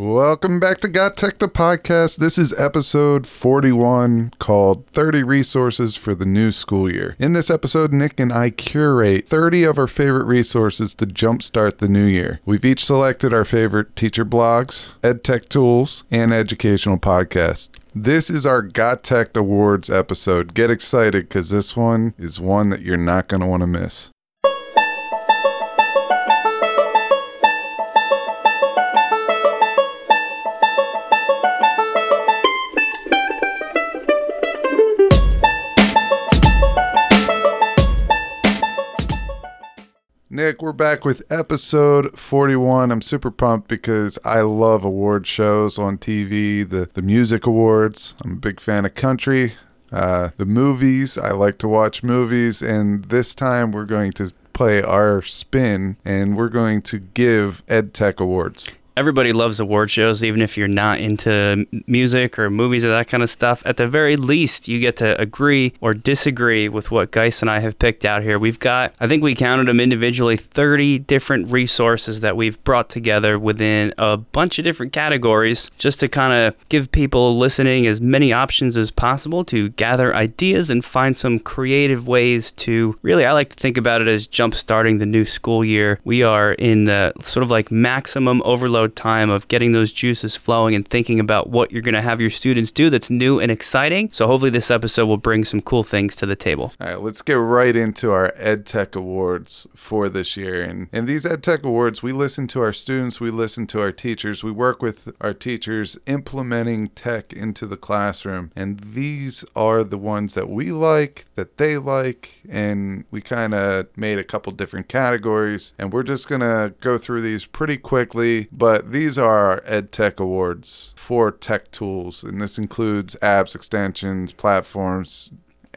Welcome back to Got Tech, the podcast. This is episode 41 called 30 Resources for the New School Year. In this episode, Nick and I curate 30 of our favorite resources to jumpstart the new year. We've each selected our favorite teacher blogs, ed tech tools, and educational podcasts. This is our Got Tech Awards episode. Get excited because this one is one that you're not going to want to miss. Nick, we're back with episode 41. I'm super pumped because I love award shows on TV, the, the music awards. I'm a big fan of country, uh, the movies. I like to watch movies. And this time we're going to play our spin and we're going to give EdTech Awards everybody loves award shows, even if you're not into music or movies or that kind of stuff. At the very least, you get to agree or disagree with what Geis and I have picked out here. We've got, I think we counted them individually, 30 different resources that we've brought together within a bunch of different categories just to kind of give people listening as many options as possible to gather ideas and find some creative ways to really, I like to think about it as jump starting the new school year. We are in the sort of like maximum overload time of getting those juices flowing and thinking about what you're going to have your students do that's new and exciting. So hopefully this episode will bring some cool things to the table. All right, let's get right into our EdTech Awards for this year. And in these EdTech Awards, we listen to our students, we listen to our teachers, we work with our teachers implementing tech into the classroom. And these are the ones that we like, that they like, and we kind of made a couple different categories. And we're just going to go through these pretty quickly. But these are EdTech awards for tech tools, and this includes apps, extensions, platforms,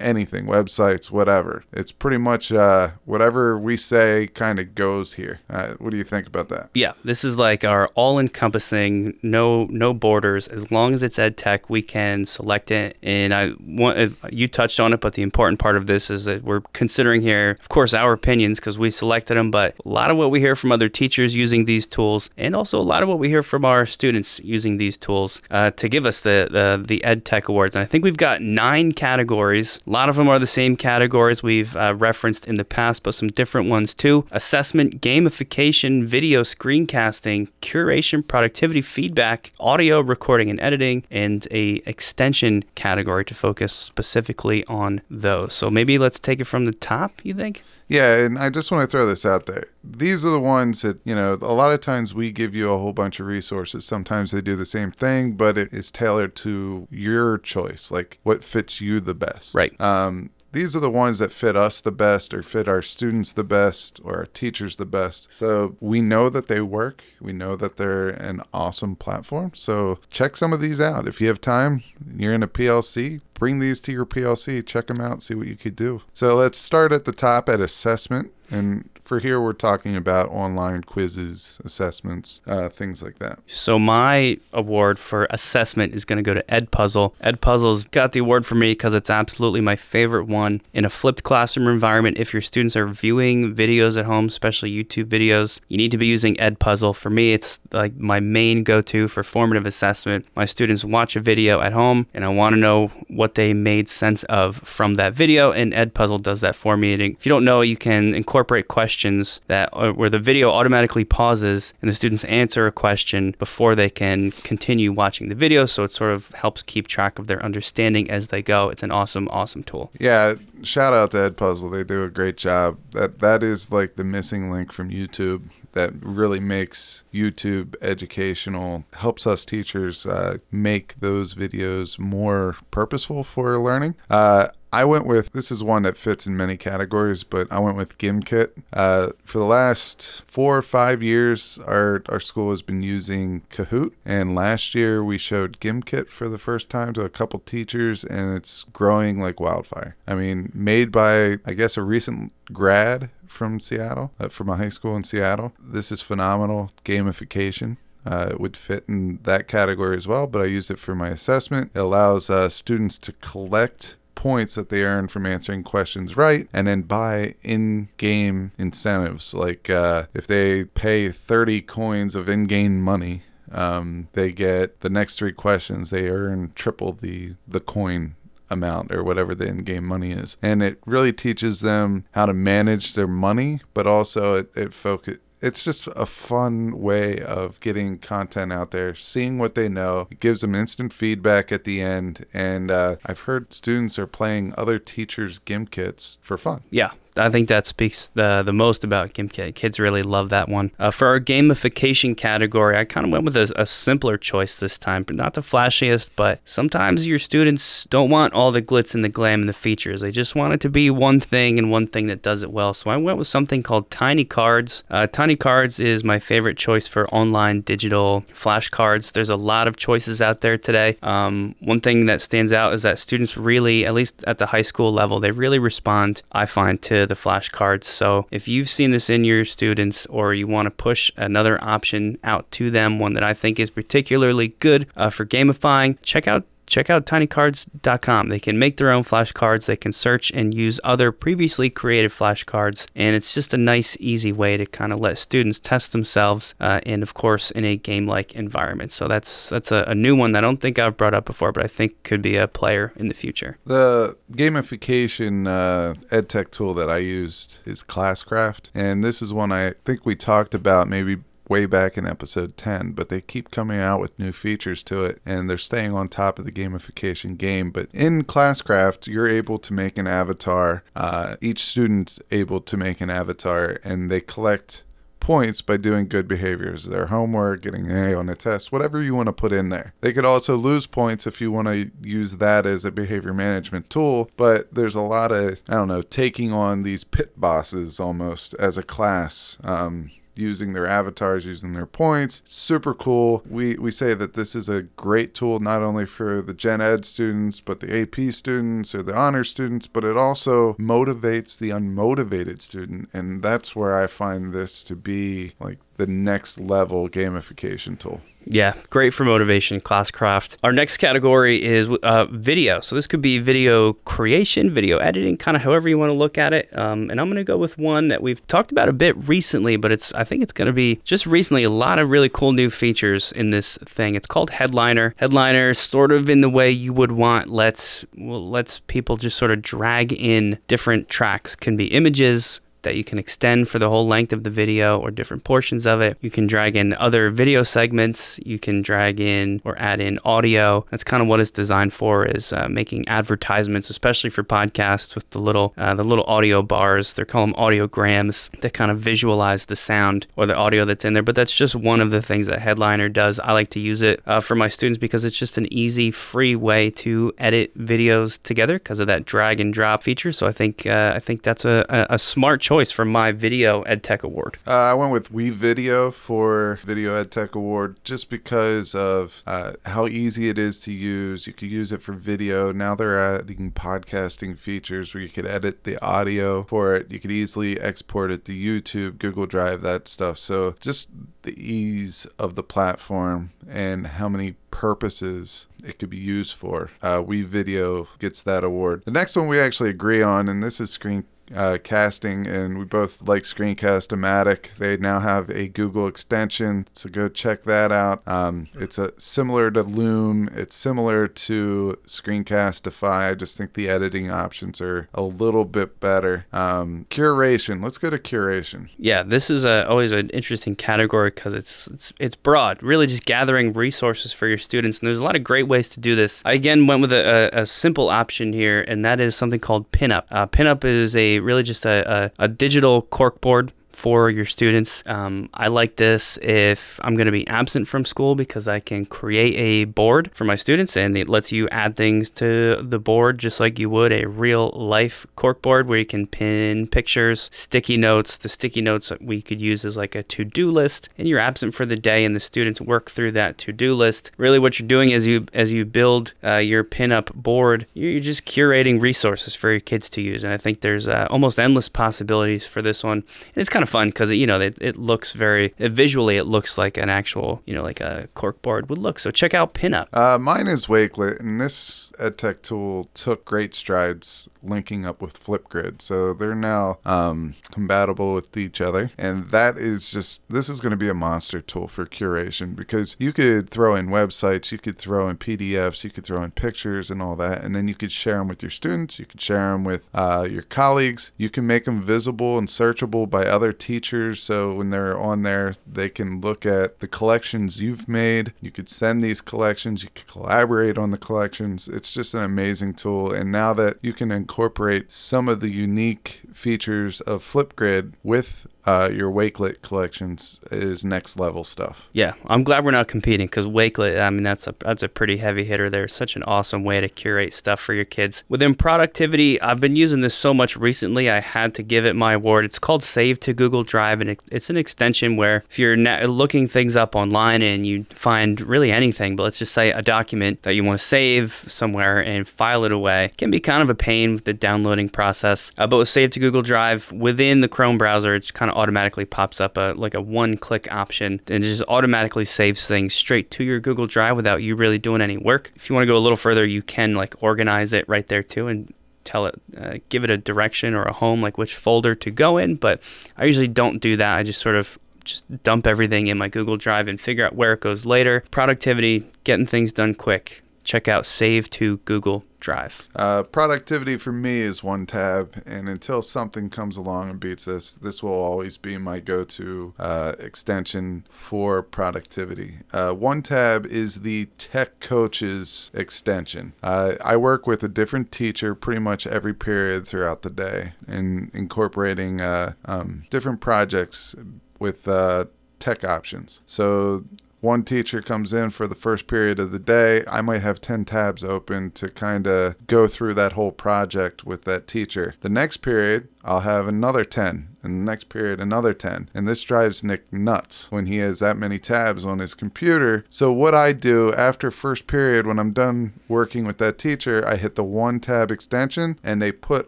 anything, websites, whatever. It's pretty much uh, whatever we say kind of goes here. Uh, what do you think about that? Yeah, this is like our all-encompassing, no no borders. As long as it's ed tech, we can select it. And I want uh, you touched on it, but the important part of this is that we're considering here, of course, our opinions because we selected them, but a lot of what we hear from other teachers using these tools, and also a lot of what we hear from our students using these tools uh, to give us the, the the ed tech awards. And I think we've got nine categories lot of them are the same categories we've uh, referenced in the past, but some different ones too. Assessment, gamification, video screencasting, curation, productivity, feedback, audio recording and editing, and a extension category to focus specifically on those. So maybe let's take it from the top, you think? Yeah, and I just want to throw this out there. These are the ones that, you know, a lot of times we give you a whole bunch of resources. Sometimes they do the same thing, but it is tailored to your choice, like what fits you the best. Right. Um, these are the ones that fit us the best or fit our students the best or our teachers the best. So we know that they work. We know that they're an awesome platform. So check some of these out. If you have time, you're in a PLC, bring these to your PLC, check them out, see what you could do. So let's start at the top at assessment. And for here, we're talking about online quizzes, assessments, uh, things like that. So my award for assessment is going to go to Edpuzzle. Edpuzzle's got the award for me because it's absolutely my favorite one in a flipped classroom environment. If your students are viewing videos at home, especially YouTube videos, you need to be using Edpuzzle. For me, it's like my main go-to for formative assessment. My students watch a video at home, and I want to know what they made sense of from that video, and Edpuzzle does that for me. And if you don't know, you can incorporate incorporate questions that uh, where the video automatically pauses and the students answer a question before they can continue watching the video. So it sort of helps keep track of their understanding as they go. It's an awesome, awesome tool. Yeah, shout out to Edpuzzle. They do a great job. That that is like the missing link from YouTube that really makes YouTube educational, helps us teachers uh, make those videos more purposeful for learning. Uh, I went with this is one that fits in many categories, but I went with Gimkit. Uh, for the last four or five years, our our school has been using Kahoot, and last year we showed Gimkit for the first time to a couple teachers, and it's growing like wildfire. I mean, made by I guess a recent grad from Seattle, uh, from a high school in Seattle. This is phenomenal gamification. uh, it would fit in that category as well, but I use it for my assessment. It allows uh, students to collect points that they earn from answering questions right and then buy in game incentives. Like uh, if they pay 30 coins of in game money, um, they get the next three questions, they earn triple the, the coin amount or whatever the in-game money is and it really teaches them how to manage their money but also it, it focus it's just a fun way of getting content out there, seeing what they know. It gives them instant feedback at the end. And uh, I've heard students are playing other teachers' Gimkits for fun. Yeah, I think that speaks the the most about GIMP. Kids really love that one. Uh, for our gamification category, I kind of went with a, a, simpler choice this time, but not the flashiest. But sometimes your students don't want all the glitz and the glam and the features. They just want it to be one thing and one thing that does it well. So I went with something called Tinycards. Uh, Tinycards is my favorite choice for online digital flashcards. There's a lot of choices out there today. Um, one thing that stands out is that students really, at least at the high school level, they really respond. I find to the flashcards. So if you've seen this in your students or you want to push another option out to them, one that I think is particularly good uh, for gamifying, check out check out tinycards.com. They can make their own flashcards. They can search and use other previously created flashcards. And it's just a nice, easy way to kind of let students test themselves uh, and, of course, in a game like environment. So that's that's a, a, new one that I don't think I've brought up before, but I think could be a player in the future. The gamification uh, ed tech tool that I used is Classcraft. And this is one I think we talked about maybe way back in episode 10, but they keep coming out with new features to it and they're staying on top of the gamification game. But in Classcraft, you're able to make an avatar. Uh, each student's able to make an avatar and they collect points by doing good behaviors, their homework, getting an A on a test, whatever you want to put in there. They could also lose points if you want to use that as a behavior management tool, but there's a lot of, I don't know, taking on these pit bosses almost as a class. Um, using their avatars, using their points. Super cool. We we say that this is a great tool not only for the Gen Ed students, but the AP students or the honor students, but it also motivates the unmotivated student. And that's where I find this to be like the next level gamification tool. Yeah, great for motivation, Classcraft. Our next category is uh, video. So this could be video creation, video editing, kind of however you want to look at it. Um, and I'm going to go with one that we've talked about a bit recently, but it's I think it's going to be just recently a lot of really cool new features in this thing. It's called Headliner. Headliner, sort of in the way you would want, lets well, lets people just sort of drag in different tracks. Can be images, that you can extend for the whole length of the video or different portions of it. You can drag in other video segments. You can drag in or add in audio. That's kind of what it's designed for is uh, making advertisements, especially for podcasts with the little uh, the little audio bars. They're called audiograms that kind of visualize the sound or the audio that's in there. But that's just one of the things that Headliner does. I like to use it uh, for my students because it's just an easy, free way to edit videos together because of that drag and drop feature. So I think uh, I think that's a, a smart choice choice for my Video EdTech Award? Uh, I went with WeVideo for Video EdTech Award just because of uh, how easy it is to use. You could use it for video. Now they're adding podcasting features where you could edit the audio for it. You could easily export it to YouTube, Google Drive, that stuff. So just the ease of the platform and how many purposes it could be used for. Uh, WeVideo gets that award. The next one we actually agree on, and this is screen uh, casting, and we both like Screencast-O-Matic. They now have a Google extension, so go check that out. Um, it's a similar to Loom. It's similar to Screencastify. I just think the editing options are a little bit better. Um, curation. Let's go to curation. Yeah, this is a, always an interesting category because it's, it's it's broad. Really, just gathering resources for your students, and there's a lot of great ways to do this. I again went with a, a, a simple option here, and that is something called Pinup. Uh, Pinup is a really just a, a, a digital corkboard for your students. Um, I like this if I'm going to be absent from school because I can create a board for my students and it lets you add things to the board just like you would a real life cork board where you can pin pictures, sticky notes. The sticky notes we could use as like a to do list and you're absent for the day and the students work through that to do list. Really, what you're doing is you as you build uh, your pinup board, you're just curating resources for your kids to use. And I think there's uh, almost endless possibilities for this one. And it's kind of fun because you know it, it looks very it, visually it looks like an actual you know like a cork board would look. So check out Pinup. Uh, mine is Wakelet, and this EdTech tool took great strides linking up with Flipgrid. So they're now um, compatible with each other, and that is just this is going to be a monster tool for curation because you could throw in websites, you could throw in PDFs, you could throw in pictures and all that, and then you could share them with your students, you could share them with uh, your colleagues, you can make them visible and searchable by other teachers. So when they're on there, they can look at the collections you've made. You could send these collections, you could collaborate on the collections. It's just an amazing tool, and now that you can incorporate some of the unique features of Flipgrid with uh, your Wakelet collections is next level stuff. Yeah, I'm glad we're not competing because Wakelet, I mean, that's a that's a pretty heavy hitter there. Such an awesome way to curate stuff for your kids. Within productivity, I've been using this so much recently. I had to give it my award. It's called Save to Google Drive, and it's an extension where if you're looking things up online and you find really anything, but let's just say a document that you want to save somewhere and file it away, it can be kind of a pain with the downloading process. Uh, but with Save to Google Drive within the Chrome browser, it's kind of automatically pops up a like a one-click option and it just automatically saves things straight to your Google Drive without you really doing any work. If you want to go a little further, you can like organize it right there too and tell it uh, give it a direction or a home like which folder to go in, but I usually don't do that. I just sort of just dump everything in my Google Drive and figure out where it goes later. Productivity, getting things done quick check out Save to Google Drive. Uh, productivity for me is OneTab, and until something comes along and beats this, this will always be my go to uh, extension for productivity. Uh, OneTab is the Tech Coaches extension. Uh, I work with a different teacher pretty much every period throughout the day and incorporating uh, um, different projects with uh, tech options. So one teacher comes in for the first period of the day, I might have 10 tabs open to kind of go through that whole project with that teacher. The next period, I'll have another 10, and the next period, another 10. And this drives Nick nuts when he has that many tabs on his computer. So, what I do after first period, when I'm done working with that teacher, I hit the OneTab extension and they put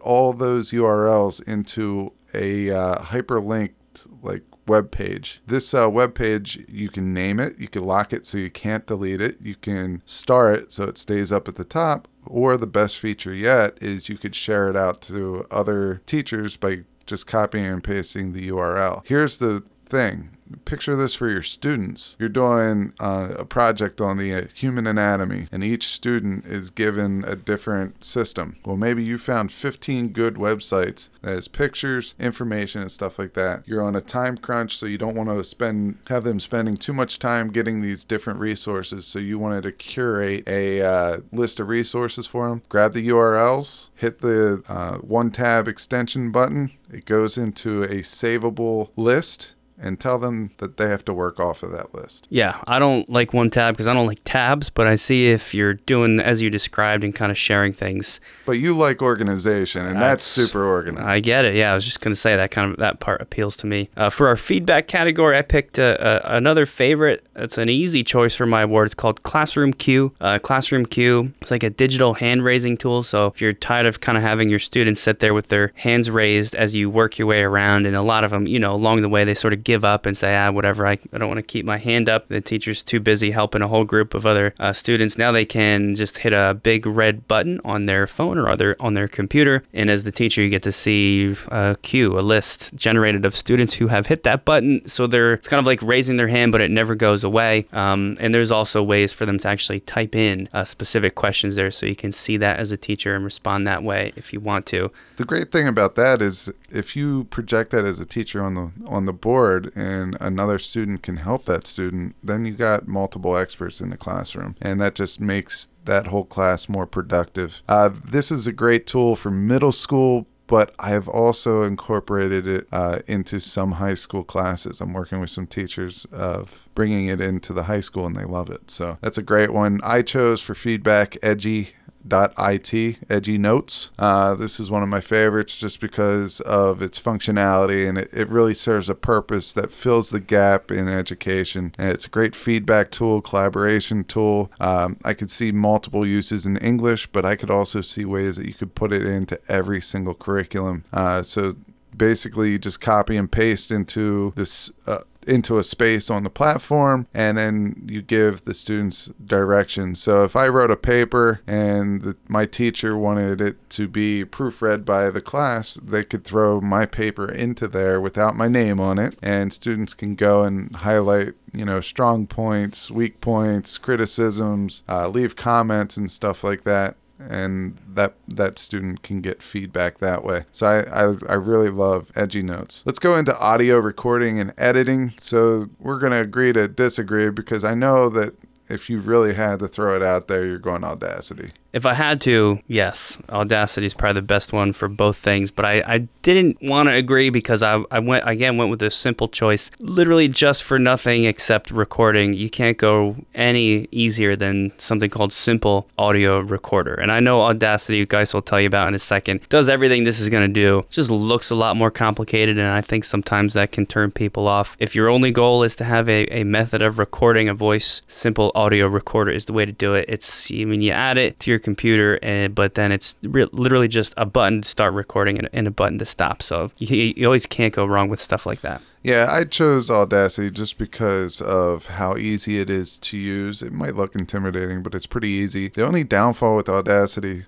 all those URLs into a uh, hyperlinked like web page. This uh, web page, you can name it, you can lock it so you can't delete it, you can star it so it stays up at the top, or the best feature yet is you could share it out to other teachers by just copying and pasting the URL. Here's the thing picture this for your students. You're doing uh, a project on the uh, human anatomy, and each student is given a different system. Well, maybe you found 15 good websites that has pictures, information, and stuff like that. You're on a time crunch, so you don't want to spend have them spending too much time getting these different resources. So you wanted to curate a uh, list of resources for them. Grab the URLs, hit the uh, OneTab extension button. It goes into a savable list and tell them that they have to work off of that list. Yeah, I don't like OneTab because I don't like tabs, but I see if you're doing as you described and kind of sharing things. But you like organization, and that's, that's super organized. I get it. Yeah, I was just gonna say that kind of that part appeals to me. Uh, for our feedback category, I picked a, a, another favorite. It's an easy choice for my award. It's called ClassroomQ. Uh, ClassroomQ. It's like a digital hand raising tool. So if you're tired of kind of having your students sit there with their hands raised as you work your way around, and a lot of them, you know, along the way they sort of give up and say, ah, whatever, I, I don't want to keep my hand up. The teacher's too busy helping a whole group of other uh, students. Now they can just hit a big red button on their phone or other on their computer. And as the teacher, you get to see a queue, a list generated of students who have hit that button. So they're it's kind of like raising their hand, but it never goes away. Um, and there's also ways for them to actually type in uh, specific questions there so you can see that as a teacher and respond that way if you want to. The great thing about that is if you project that as a teacher on the on the board and another student can help that student, then you got multiple experts in the classroom. And that just makes that whole class more productive. Uh, this is a great tool for middle school but I have also incorporated it uh, into some high school classes. I'm working with some teachers of bringing it into the high school, and they love it. So that's a great one. I chose for feedback Edji it Edji notes. Uh, this is one of my favorites just because of its functionality and it, it really serves a purpose that fills the gap in education. And it's a great feedback tool collaboration tool. Um, i could see multiple uses in english but i could also see ways that you could put it into every single curriculum. Uh, so basically you just copy and paste into this uh, into a space on the platform and then you give the students directions. So if I wrote a paper and the, my teacher wanted it to be proofread by the class, they could throw my paper into there without my name on it and students can go and highlight you know strong points weak points criticisms uh, leave comments and stuff like that and that that student can get feedback that way. So I, I, I really love Edji Notes. Let's go into audio recording and editing. So we're gonna agree to disagree because I know that if you really had to throw it out there, you're going Audacity. If I had to, yes, Audacity is probably the best one for both things. But I, I didn't want to agree because I, I went again went with a simple choice, literally just for nothing except recording. You can't go any easier than something called Simple Audio Recorder. And I know Audacity, you guys will tell you about in a second, does everything this is going to do. It Just looks a lot more complicated, and I think sometimes that can turn people off. If your only goal is to have a, a method of recording a voice, Simple Audio Recorder is the way to do it. It's mean you add it to your computer, and but then it's re- literally just a button to start recording and, and a button to stop. So you, you always can't go wrong with stuff like that. Yeah, I chose Audacity just because of how easy it is to use. It might look intimidating, but it's pretty easy. The only downfall with Audacity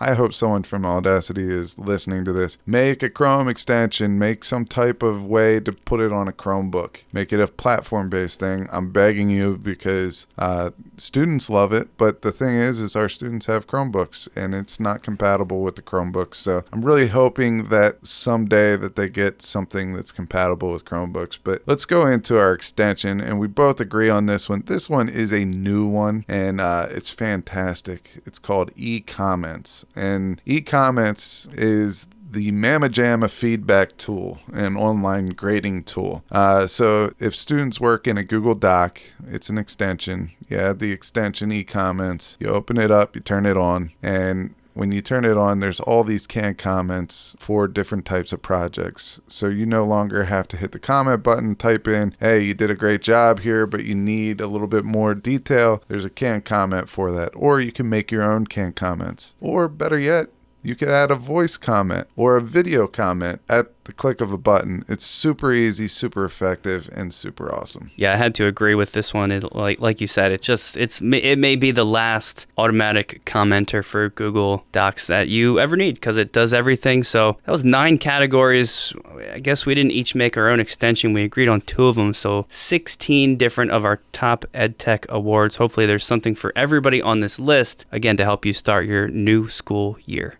I hope someone from Audacity is listening to this. Make a Chrome extension, make some type of way to put it on a Chromebook, make it a platform based thing. I'm begging you because uh, students love it, but the thing is, is our students have Chromebooks and it's not compatible with the Chromebooks. So I'm really hoping that someday that they get something that's compatible with Chromebooks. But let's go into our extension, and we both agree on this one. This one is a new one, and uh, it's fantastic. It's called eComment comments. And e-comments is the Mamma Jamma feedback tool, an online grading tool. Uh, so if students work in a Google Doc, it's an extension. You add the extension e-comments, you open it up, you turn it on, and when you turn it on, there's all these canned comments for different types of projects. So you no longer have to hit the comment button, type in, hey, you did a great job here, but you need a little bit more detail. There's a canned comment for that. Or you can make your own canned comments. Or better yet, you could add a voice comment or a video comment at the click of a button. It's super easy, super effective, and super awesome. Yeah, I had to agree with this one. It, like like you said, it just it's it may be the last automatic commenter for Google Docs that you ever need because it does everything. So that was nine categories. I guess we didn't each make our own extension. We agreed on two of them. So 16 different of our top EdTech awards. Hopefully, there's something for everybody on this list. Again, to help you start your new school year.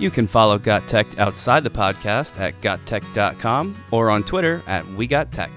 You can follow Got Tech outside the podcast at gottech.com or on Twitter at We Got Tech.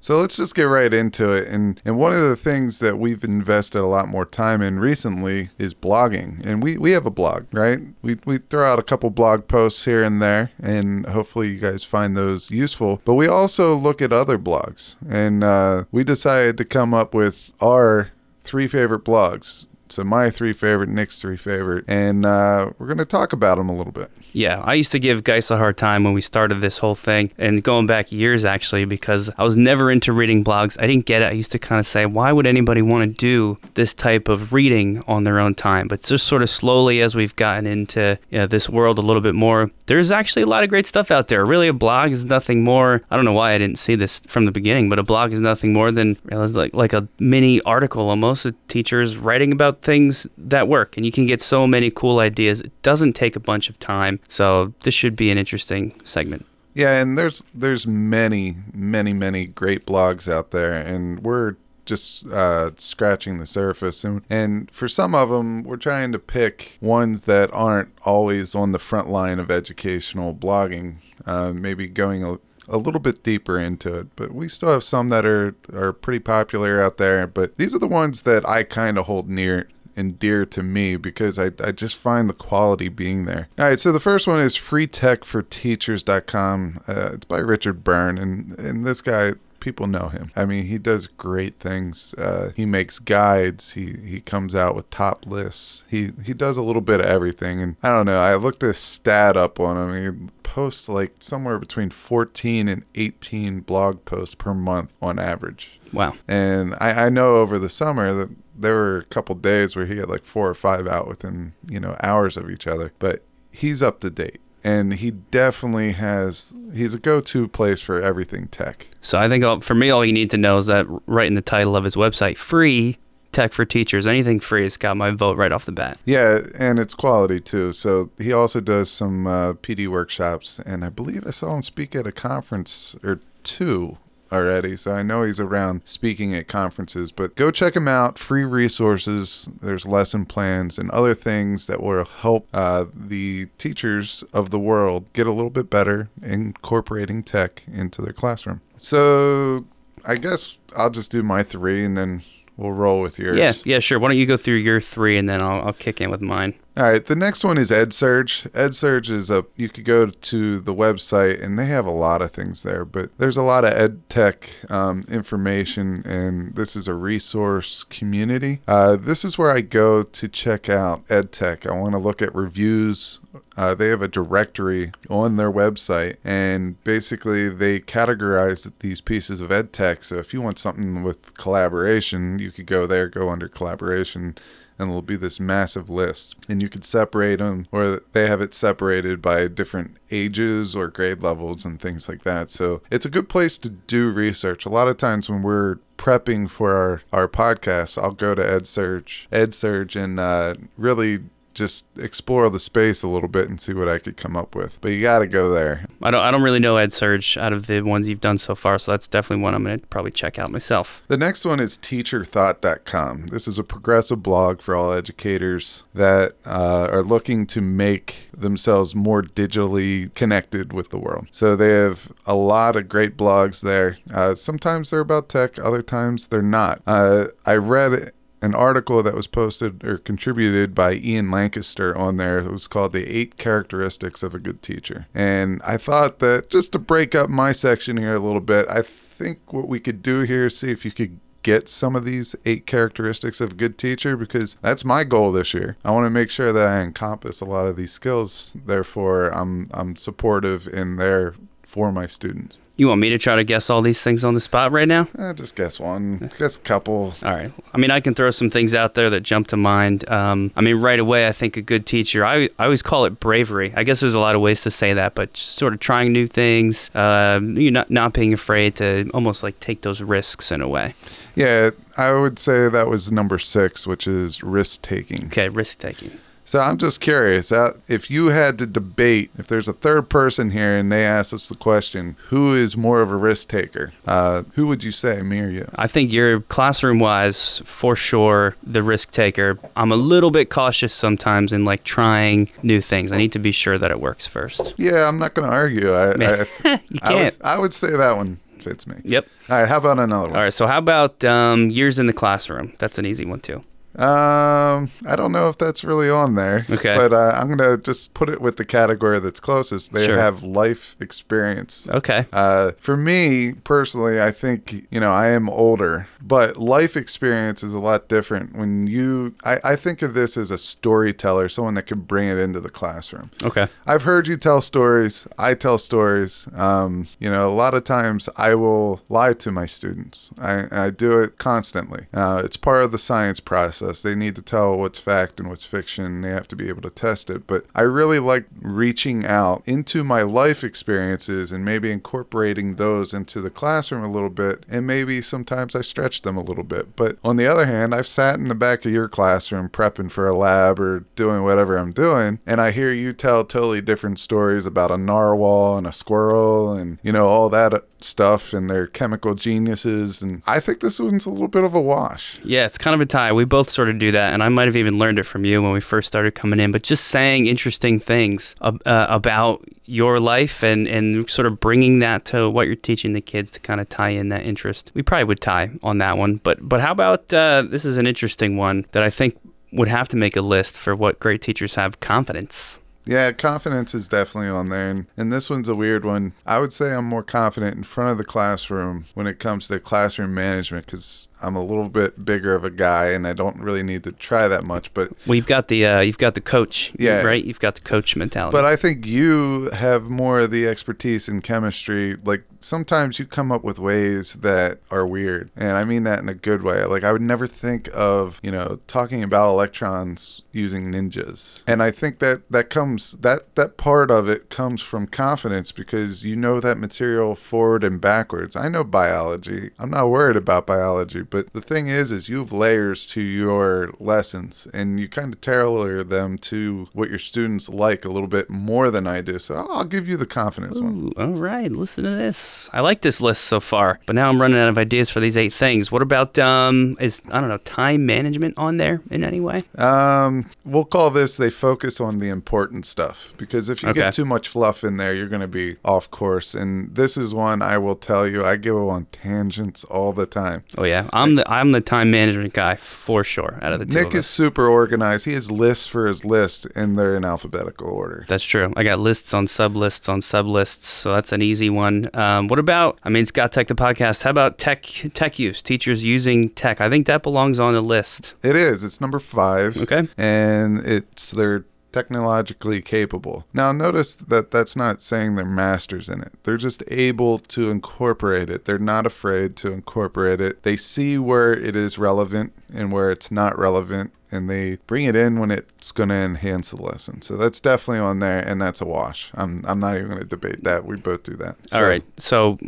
So let's just get right into it. And and one of the things that we've invested a lot more time in recently is blogging. And we, we have a blog, right? We, we throw out a couple blog posts here and there, and hopefully you guys find those useful. But we also look at other blogs. And uh, we decided to come up with our three favorite blogs so my three favorite, Nick's three favorite, and uh, we're to talk about them a little bit. Yeah, I used to give Geis a hard time when we started this whole thing, and going back years actually, because I was never into reading blogs. I didn't get it. I used to kind of say, why would anybody want to do this type of reading on their own time? But just sort of slowly as we've gotten into you know, this world a little bit more, there's actually a lot of great stuff out there. Really, a blog is nothing more. I don't know why I didn't see this from the beginning, but a blog is nothing more than like like a mini article almost. Of teachers writing about things that work, and you can get so many cool ideas. It doesn't take a bunch of time. So this should be an interesting segment. Yeah, and there's there's many many many great blogs out there, and we're just uh, scratching the surface. And, and for some of them, we're trying to pick ones that aren't always on the front line of educational blogging. Uh, maybe going a, a little bit deeper into it, but we still have some that are are pretty popular out there. But these are the ones that I kind of hold near and dear to me because I, I just find the quality being there. All right, so the first one is freetechforteachers.com. Uh, it's by Richard Byrne, and, and this guy, people know him. I mean, he does great things. Uh, he makes guides. He he comes out with top lists. He he does a little bit of everything. And I don't know. I looked this stat up on him. He posts like somewhere between 14 and 18 blog posts per month on average. Wow. And I, I know over the summer that there were a couple days where he had like four or five out within you know hours of each other. But he's up to date, and he definitely has. He's a go-to place for everything tech. So I think all, for me, all you need to know is that right in the title of his website, free tech for teachers. Anything free has got my vote right off the bat. Yeah, and it's quality too. So he also does some uh, PD workshops, and I believe I saw him speak at a conference or two already. So I know he's around speaking at conferences, but go check him out. Free resources, there's lesson plans and other things that will help uh, the teachers of the world get a little bit better incorporating tech into their classroom. So I guess I'll just do my three and then we'll roll with yours. Yeah, yeah, sure. Why don't you go through your three and then I'll, I'll kick in with mine. All right, the next one is EdSurge. EdSurge is a you could go to the website and they have a lot of things there, but there's a lot of ed tech um, information, and this is a resource community. Uh, this is where I go to check out ed tech. I want to look at reviews. Uh, they have a directory on their website, and basically they categorize these pieces of ed tech. So if you want something with collaboration, you could go there, go under collaboration and it'll be this massive list. And you could separate them, or they have it separated by different ages or grade levels and things like that. So it's a good place to do research. A lot of times when we're prepping for our, our podcast, I'll go to EdSurge, EdSurge, and uh, really just explore the space a little bit and see what I could come up with. But you got to go there. I don't I don't really know EdSurge out of the ones you've done so far, so that's definitely one I'm going to probably check out myself. The next one is teachthought.com. This is a progressive blog for all educators that uh, are looking to make themselves more digitally connected with the world. So they have a lot of great blogs there. Uh, sometimes they're about tech, other times they're not. Uh, I read an article that was posted or contributed by Ian Lancaster on there. It was called The Eight Characteristics of a Good Teacher. And I thought that just to break up my section here a little bit, I think what we could do here is see if you could get some of these eight characteristics of a good teacher because that's my goal this year. I want to make sure that I encompass a lot of these skills. Therefore, I'm I'm supportive in there for my students. You want me to try to guess all these things on the spot right now? Eh, just guess one, guess a couple. All right. I mean, I can throw some things out there that jump to mind. Um, I mean, right away, I think a good teacher, I, I always call it bravery. I guess there's a lot of ways to say that, but sort of trying new things, uh, you not, not being afraid to almost like take those risks in a way. Yeah, I would say that was number six, which is risk taking. Okay, risk taking. So I'm just curious uh, if you had to debate, if there's a third person here and they ask us the question, who is more of a risk taker? Uh, who would you say, me or you? I think you're classroom wise, for sure, the risk taker. I'm a little bit cautious sometimes in like trying new things. I need to be sure that it works first. Yeah, I'm not going to argue. I, I, you can't. would, I would say that one fits me. Yep. All right, how about another one? All right. So how about um, years in the classroom? That's an easy one too. Um, I don't know if that's really on there. Okay. But uh, I'm gonna just put it with the category that's closest. They Sure. have life experience. Okay. Uh, for me personally, I think you know I am older, but life experience is a lot different. When you, I, I think of this as a storyteller, someone that can bring it into the classroom. Okay. I've heard you tell stories. I tell stories. Um, you know, a lot of times I will lie to my students. I, I do it constantly. Uh, it's part of the science process. They need to tell what's fact and what's fiction. They have to be able to test it. But I really like reaching out into my life experiences and maybe incorporating those into the classroom a little bit. And maybe sometimes I stretch them a little bit. But on the other hand, I've sat in the back of your classroom prepping for a lab or doing whatever I'm doing, and I hear you tell totally different stories about a narwhal and a squirrel and, you know, all that stuff and their chemical geniuses. And I think this one's a little bit of a wash. Yeah, it's kind of a tie. We both sort of do that, and I might have even learned it from you when we first started coming in. But just saying interesting things uh, about your life and and sort of bringing that to what you're teaching the kids to kind of tie in that interest. We probably would tie on that one. But but how about uh, this is an interesting one that I think would have to make a list for what great teachers have confidence. Yeah, confidence is definitely on there. And, and this one's a weird one. I would say I'm more confident in front of the classroom when it comes to classroom management because I'm a little bit bigger of a guy and I don't really need to try that much. But Well, you've got the uh, you've got the coach, Yeah. right? You've got the coach mentality. but I think you have more of the expertise in chemistry. Like sometimes you come up with ways that are weird, and I mean that in a good way. Like I would never think of you know talking about electrons using ninjas, and I think that that comes that that part of it comes from confidence because you know that material forward and backwards. I know biology. I'm not worried about biology, but the thing is, is you have layers to your lessons, and you kind of tailor them to what your students like a little bit more than I do. So I'll give you the confidence one. All right, listen to this. I like this list so far, but now I'm running out of ideas for these eight things. What about um is I don't know, time management on there in any way? Um, we'll call this they focus on the important stuff because if you Okay. get too much fluff in there, you're going to be off course. And this is one I will tell you, I go on tangents all the time. Oh yeah, I'm the I'm the time management guy for sure out of the two Nick is super organized. He has lists for his list, and they're in alphabetical order. That's true. I got lists on sub lists on sub lists, so that's an easy one. Um, what about? I mean, Scott Tech the podcast. How about tech tech use? Teachers using tech. I think that belongs on the list. It is. It's number five. Okay. And it's they're technologically capable. Now, notice that that's not saying they're masters in it. They're just able to incorporate it. They're not afraid to incorporate it. They see where it is relevant and where it's not relevant, and they bring it in when it's going to enhance the lesson. So that's definitely on there, and that's a wash. I'm I'm not even going to debate that. We both do that. All So- right. So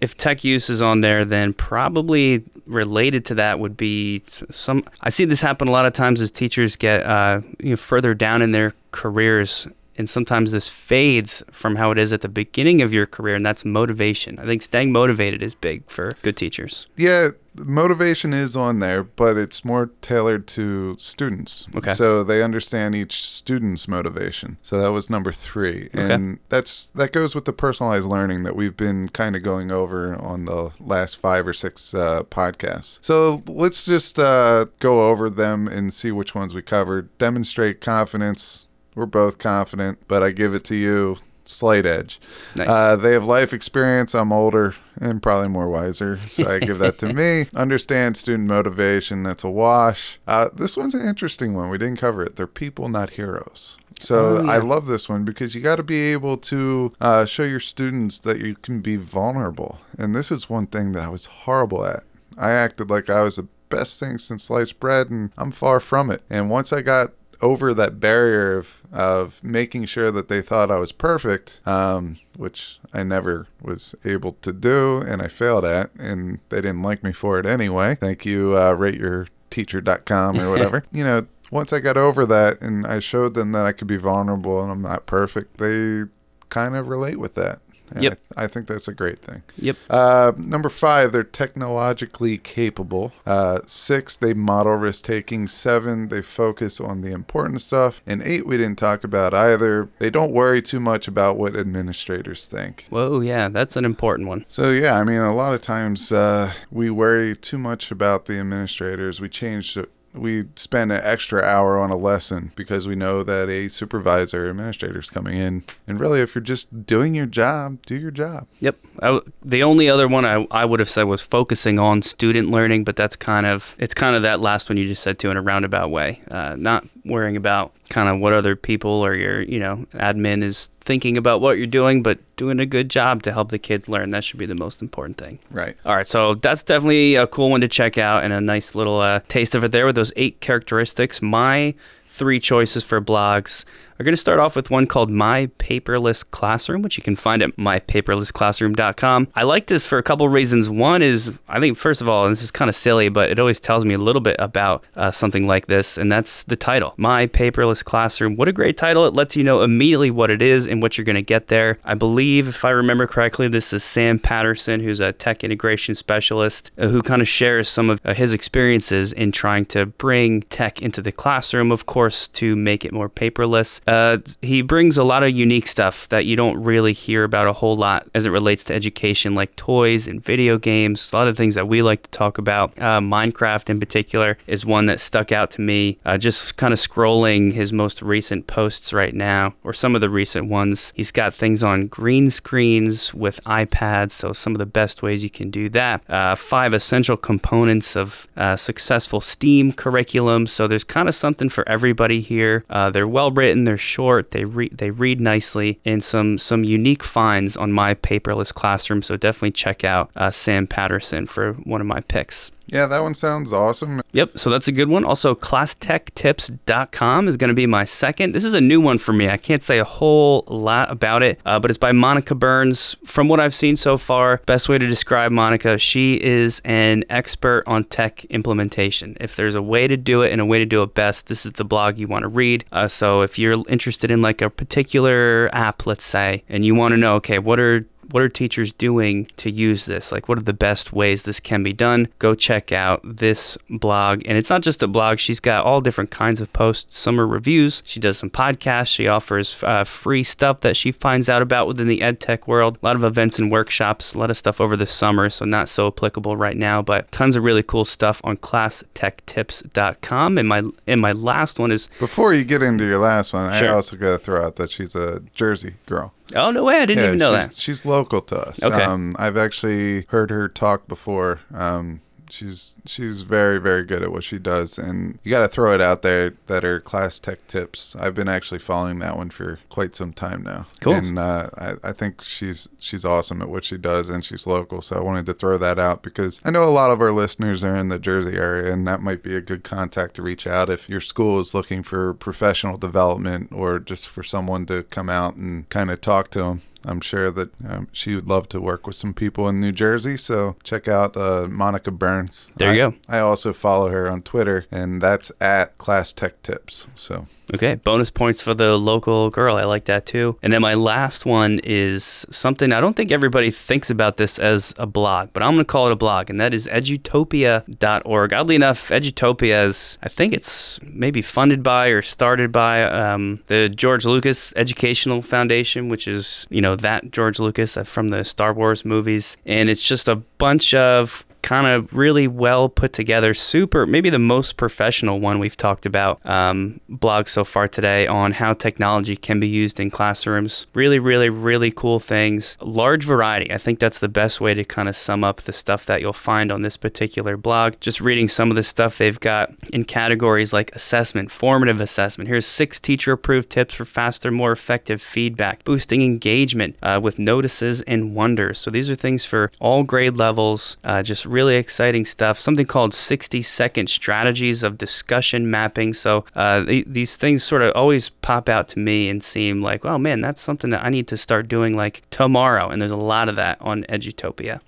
if tech use is on there, then probably related to that would be some. I see this happen a lot of times as teachers get uh, you know, further down in their careers. And sometimes this fades from how it is at the beginning of your career, and that's motivation. I think staying motivated is big for good teachers. Yeah, motivation is on there, but it's more tailored to students. Okay. So they understand each student's motivation. So that was number three, Okay. and that's that goes with the personalized learning that we've been kind of going over on the last five or six uh, podcasts. So let's just uh, go over them and see which ones we covered. Demonstrate confidence. We're both confident, but I give it to you. Slight edge. Nice. Uh, they have life experience. I'm older and probably more wiser, so I give that to me. Understand student motivation. That's a wash. Uh, this one's an interesting one. We didn't cover it. They're people, not heroes. So Oh, yeah. I love this one because you got to be able to uh, show your students that you can be vulnerable. And this is one thing that I was horrible at. I acted like I was the best thing since sliced bread, and I'm far from it. And once I got over that barrier of, of making sure that they thought I was perfect, um, which I never was able to do and I failed at, and they didn't like me for it anyway. Thank you, uh, rateyourteacher.com or whatever. you know, once I got over that and I showed them that I could be vulnerable and I'm not perfect, they kind of relate with that. And Yep. I, I think that's a great thing. yep. Uh, number five, they're technologically capable. Uh, six, they model risk taking. Seven, they focus on the important stuff. And eight, we didn't talk about either. They don't worry too much about what administrators think. Whoa, yeah, that's an important one. So, yeah, I mean, a lot of times uh, we worry too much about the administrators. We change. We spend an extra hour on a lesson because we know that a supervisor or administrator is coming in. And really, if you're just doing your job, do your job. Yep. The only other one I, I would have said was focusing on student learning, but that's kind of it's kind of that last one you just said too in a roundabout way. Uh, not worrying about kind of what other people or your you know admin is thinking about what you're doing, but doing a good job to help the kids learn. That should be the most important thing. Right. All right, so that's definitely a cool one to check out and a nice little uh, taste of it there with those eight characteristics. My three choices for blogs are going to start off with one called My Paperless Classroom, which you can find at mypaperlessclassroom.com. I like this for a couple reasons. One is, I think, first of all, and this is kind of silly, but it always tells me a little bit about uh, something like this, and that's the title My Paperless Classroom. What a great title! It lets you know immediately what it is and what you're going to get there. I believe, if I remember correctly, this is Sam Patterson, who's a tech integration specialist, uh, who kind of shares some of uh, his experiences in trying to bring tech into the classroom, of course, to make it more paperless. Uh, he brings a lot of unique stuff that you don't really hear about a whole lot as it relates to education, like toys and video games. A lot of things that we like to talk about. Uh, Minecraft, in particular, is one that stuck out to me. Uh, just kind of scrolling his most recent posts right now, or some of the recent ones. He's got things on green screens with iPads, so some of the best ways you can do that. Uh, five essential components of uh, successful STEAM curriculum. So there's kind of something for everybody here. Uh, they're well written, they're short, they read they read nicely, and some some unique finds on my paperless classroom. So definitely check out uh, Sam Patterson for one of my picks. Yeah, that one sounds awesome. Yep, so that's a good one. Also, classtechtips.com is going to be my second. This is a new one for me. I can't say a whole lot about it, uh, but it's by Monica Burns. From what I've seen so far, best way to describe Monica, she is an expert on tech implementation. If there's a way to do it and a way to do it best, this is the blog you want to read. Uh, so if you're interested in like a particular app, let's say, and you want to know, okay, what are what are teachers doing to use this? Like, what are the best ways this can be done? Go check out this blog. And it's not just a blog, she's got all different kinds of posts. Some are reviews. She does some podcasts. She offers uh, free stuff that she finds out about within the ed tech world. A lot of events and workshops, a lot of stuff over the summer, so not so applicable right now, but tons of really cool stuff on classtechtips.com. And my and my last one is Before you get into your last one, I also got to throw out that she's a Jersey girl. Oh no way, I didn't even know she's, that. She's local to us. Okay. Um, I've actually heard her talk before. Um, she's she's very very good at what she does, and you got to throw it out there that her class tech tips. I've been actually following that one for quite some time now. Cool. And uh, I, I think she's she's awesome at what she does, and she's local. So I wanted to throw that out because I know a lot of our listeners are in the Jersey area, and that might be a good contact to reach out if your school is looking for professional development or just for someone to come out and kind of talk to them. I'm sure that um, she would love to work with some people in New Jersey. So check out uh, Monica Burns. There you I- go. I also follow her on Twitter, and that's at Class Tech Tips. So Okay, bonus points for the local girl. I like that too. And then my last one is something I don't think everybody thinks about this as a blog, but I'm going to call it a blog, and that is edutopia.org. Oddly enough, Edutopia is, I think it's maybe funded by or started by um, the George Lucas Educational Foundation, which is, you know, that George Lucas uh, from the Star Wars movies. And it's just a bunch of kind of really well put together, super, maybe the most professional one we've talked about um, blog so far today on how technology can be used in classrooms. Really, really, really cool things. Large variety. I think that's the best way to kind of sum up the stuff that you'll find on this particular blog. Just reading some of the stuff they've got in categories like assessment, formative assessment. Here's six teacher approved tips for faster, more effective feedback, boosting engagement uh, with notices and wonders. So these are things for all grade levels. Uh, just really exciting stuff. Something called 60 second strategies of discussion mapping. So uh, th- these things sort of always pop out to me and seem like, oh man, that's something that I need to start doing like tomorrow. And there's a lot of that on Edutopia.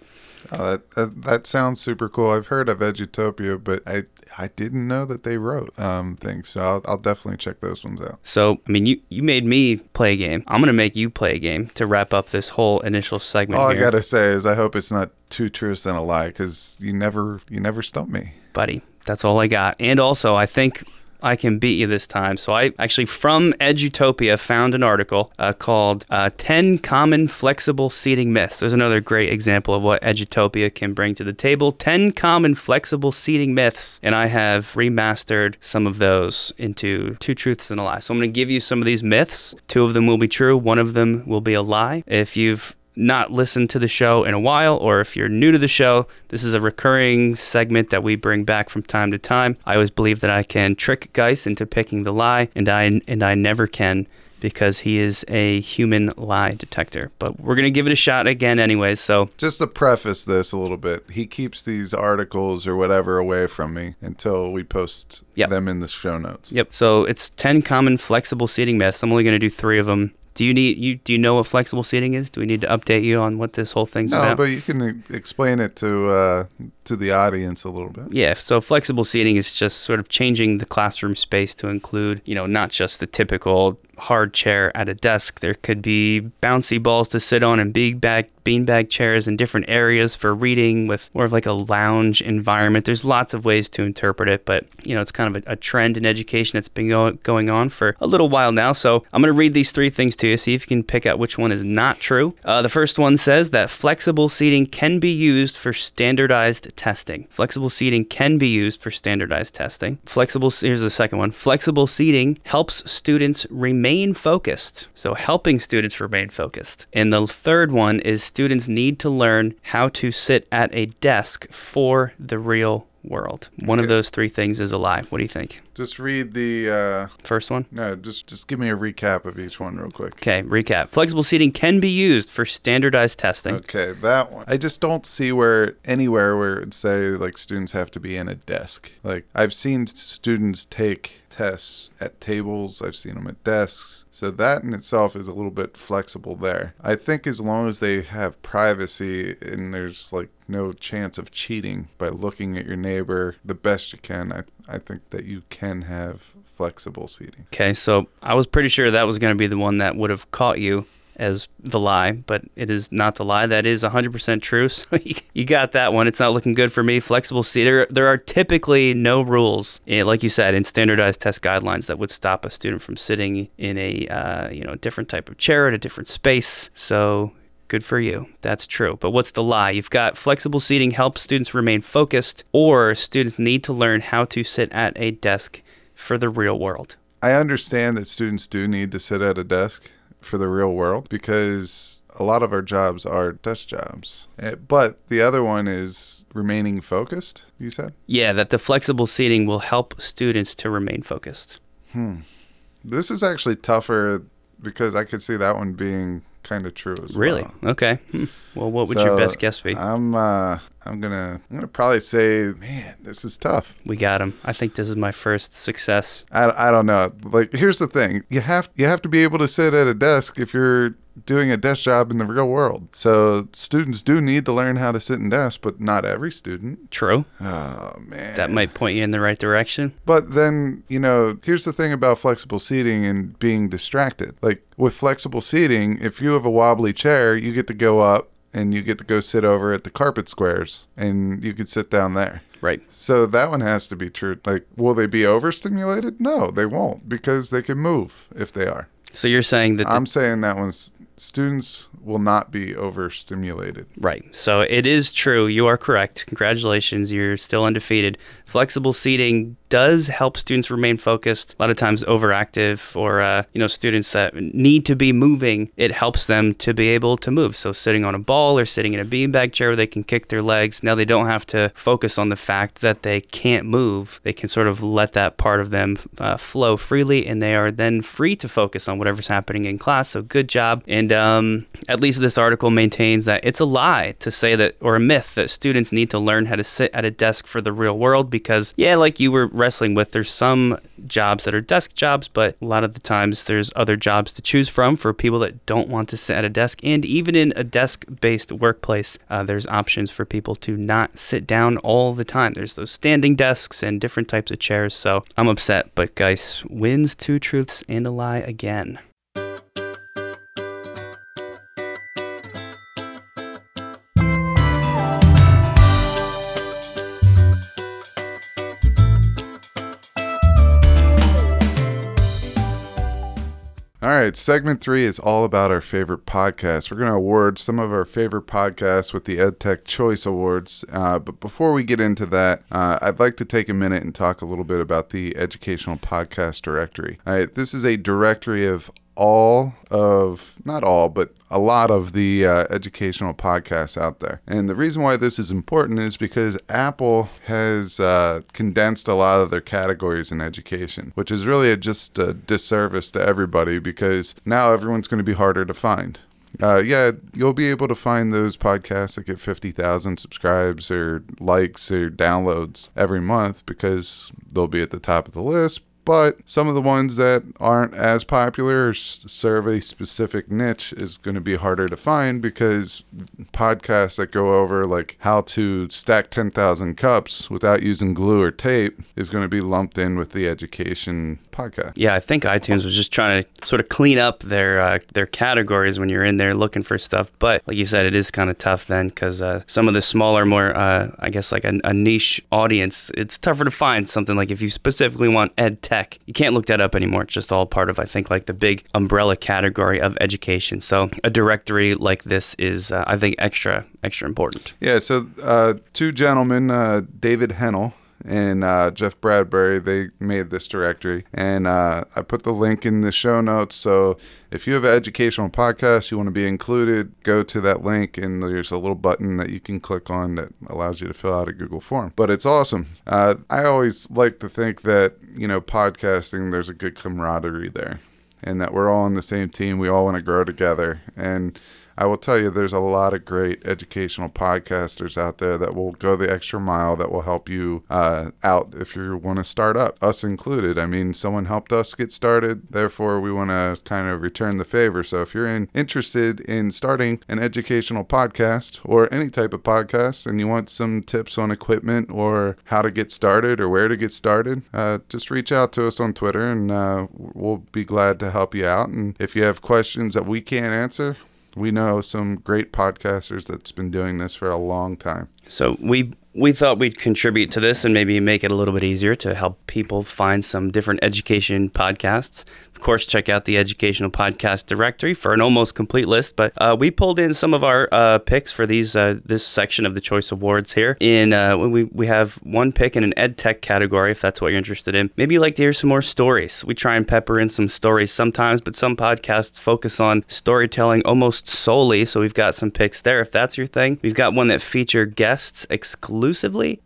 Uh, that, that that sounds super cool. I've heard of Edutopia, but I I didn't know that they wrote um, things. So I'll, I'll definitely check those ones out. So, I mean, you, you made me play a game. I'm going to make you play a game to wrap up this whole initial segment All I gotta say is I hope it's not two truths and a lie because you never you never stump me. buddy. That's all I got. And also, I think I can beat you this time. So I actually, from Edutopia, found an article uh, called uh, 10 Common Flexible Seating Myths. There's another great example of what Edutopia can bring to the table. 10 Common Flexible Seating Myths. And I have remastered some of those into two truths and a lie. So I'm going to give you some of these myths. Two of them will be true, one of them will be a lie. If you've not listened to the show in a while, or if you're new to the show, this is a recurring segment that we bring back from time to time. I always believe that I can trick Geis into picking the lie, and I and I never can because he is a human lie detector. But we're gonna give it a shot again, anyways. So Just to preface this a little bit, he keeps these articles or whatever away from me until we post Yep. them in the show notes. Yep. So it's 10 common flexible seating myths. I'm only going to do three of them Do you need you do you know what flexible seating is? Do we need to update you on what this whole thing's No, about? but you can explain it to uh, to the audience a little bit. Yeah, so flexible seating is just sort of changing the classroom space to include, you know, not just the typical hard chair at a desk. There could be bouncy balls to sit on and big bag beanbag chairs in different areas for reading with more of like a lounge environment. There's lots of ways to interpret it, but you know, it's kind of a, a trend in education that's been go- going on for a little while now. So I'm going to read these three things to you, see if you can pick out which one is not true. Uh, the first one says that flexible seating can be used for standardized testing. Flexible seating can be used for standardized testing. Flexible, here's the second one. Flexible seating helps students remain focused. So helping students remain focused. And the third one is students need to learn how to sit at a desk for the real world. One of those three things is a lie. What do you think? Just read the uh, First one? no. Just just give me a recap of each one real quick. Okay, recap. Flexible seating can be used for standardized testing. Okay, that one. I just don't see where anywhere where it'd say like students have to be in a desk. Like I've seen students take tests at tables. I've seen them at desks. So that in itself is a little bit flexible there. I think as long as they have privacy and there's like no chance of cheating by looking at your neighbor the best you can, I I think that you can have flexible seating. Okay, so I was pretty sure that was going to be the one that would have caught you as the lie, but it is not the lie. That is 100% true. So you, got that one. It's not looking good for me. Flexible seat. There, there are typically no rules, eh, like you said, in standardized test guidelines that would stop a student from sitting in a uh, you know different type of chair at a different space. So Good for you. That's true. But what's the lie? You've got flexible seating helps students remain focused, or students need to learn how to sit at a desk for the real world. I understand that students do need to sit at a desk for the real world because a lot of our jobs are desk jobs. Eh, But the other one is remaining focused, you said? Yeah, that the flexible seating will help students to remain focused. Hmm. This is actually tougher because I could see that one being kind of true as Really? well. Really? Okay. Hmm. Well, what would your best guess be? I'm uh I'm gonna I'm gonna probably say, man, this is tough. We got him. I think this is my first success. I, I don't know. Like here's the thing. You have you have to be able to sit at a desk if you're doing a desk job in the real world. So students do need to learn how to sit in desks, but not every student. True. Oh man. That might point you in the right direction. But then, you know, here's the thing about flexible seating and being distracted. Like with flexible seating, if you have a wobbly chair, you get to go up and you get to go sit over at the carpet squares and you could sit down there. Right. So that one has to be true. Like, will they be overstimulated? No, they won't because they can move if they are. So you're saying that the I'm saying that one's students will not be overstimulated. Right. So it is true. You are correct. Congratulations. You're still undefeated. Flexible seating does help students remain focused. A lot of times overactive or, uh, you know, students that need to be moving, it helps them to be able to move. So sitting on a ball or sitting in a beanbag chair where they can kick their legs. Now they don't have to focus on the fact that they can't move. They can sort of let that part of them uh, flow freely and they are then free to focus on whatever's happening in class. So good job. And um, at least this article maintains that it's a lie to say that, or a myth, that students need to learn how to sit at a desk for the real world because, yeah, like you were wrestling with, there's some jobs that are desk jobs, but a lot of the times there's other jobs to choose from for people that don't want to sit at a desk. And even in a desk based workplace, uh, there's options for people to not sit down all the time. There's those standing desks and different types of chairs. So I'm upset, but Geis wins two truths and a lie again. Right, segment three is all about our favorite podcasts. We're going to award some of our favorite podcasts with the EdTech Choice Awards. Uh, but before we get into that, uh, I'd like to take a minute and talk a little bit about the Educational Podcast Directory. All right, this is a directory of all of, not all, but a lot of the uh, educational podcasts out there. And the reason why this is important is because Apple has uh, condensed a lot of their categories in education, which is really a, just a disservice to everybody because now everyone's going to be harder to find. Uh, yeah, you'll be able to find those podcasts that get 50,000 subscribes or likes or downloads every month because they'll be at the top of the list but some of the ones that aren't as popular or serve a specific niche is going to be harder to find because podcasts that go over like how to stack 10,000 cups without using glue or tape is going to be lumped in with the education podcast. Yeah, I think iTunes was just trying to sort of clean up their uh, their categories when you're in there looking for stuff. But like you said, it is kind of tough then because uh, some of the smaller, more uh, I guess like a, a niche audience, it's tougher to find something like if you specifically want ed tech, you can't look that up anymore. It's just all part of I think like the big umbrella category of education. So a directory like this is uh, I think extra extra important. Yeah, so uh, two gentlemen, uh, David Hennel and uh, Jeff Bradbury, they made this directory. And uh, I put the link in the show notes. So if you have an educational podcast, you want to be included, go to that link, and there's a little button that you can click on that allows you to fill out a Google form. But it's awesome. Uh, I always like to think that, you know, podcasting, there's a good camaraderie there and that we're all on the same team. We all want to grow together. And I will tell you, there's a lot of great educational podcasters out there that will go the extra mile that will help you uh, out if you want to start up, us included. I mean, someone helped us get started, therefore, we want to kind of return the favor. So if you're in, interested in starting an educational podcast or any type of podcast and you want some tips on equipment or how to get started or where to get started, uh, just reach out to us on Twitter and uh, we'll be glad to help you out. And if you have questions that we can't answer, we know some great podcasters that's been doing this for a long time. So we we thought we'd contribute to this and maybe make it a little bit easier to help people find some different education podcasts. Of course, check out the educational podcast directory for an almost complete list. But uh, we pulled in some of our uh, picks for these uh, this section of the choice awards here. In uh, we we have one pick in an ed tech category, if that's what you're interested in. Maybe you like to hear some more stories. We try and pepper in some stories sometimes, but some podcasts focus on storytelling almost solely. So we've got some picks there. If that's your thing, we've got one that feature guests exclusively